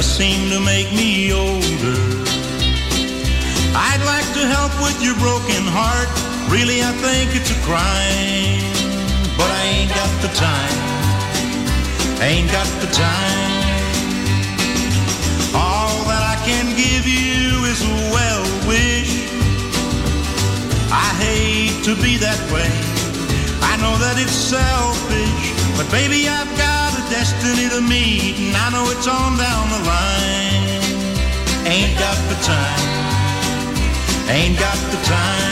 Just seem to make me older. I'd like to help with your broken heart. Really, I think it's a crime. But I ain't got the time. Ain't got the time. All that I can give you is a well wish. I hate to be that way. I know that it's selfish, but baby, I've got destiny to meet, and I know it's on down the line. Ain't got the time. Ain't got the time.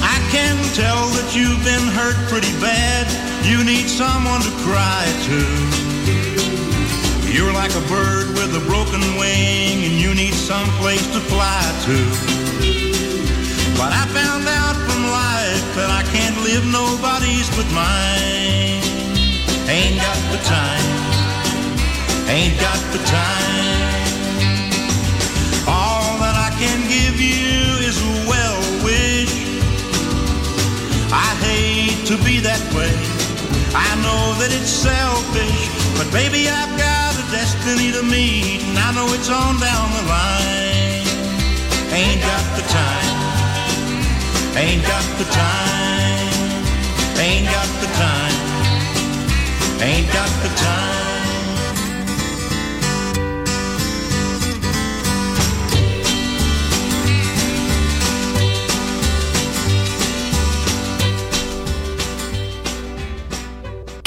I can tell that you've been hurt pretty bad. You need someone to cry to. You're like a bird with a broken wing, and you need some place to fly to. But I found out from life that I can't live nobody's but mine. Ain't got the time. Ain't got the time. All that I can give you is a well wish. I hate to be that way. I know that it's selfish, but baby, I've got destiny to meet, and I know it's on down the line. Ain't got the time. Ain't got the time. Ain't got the time. Ain't got the time.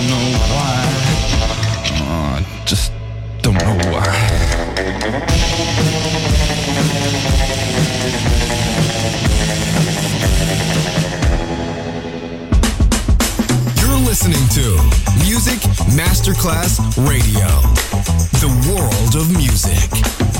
don't know why. Uh, just don't know why. You're listening to Music Masterclass Radio, the world of music.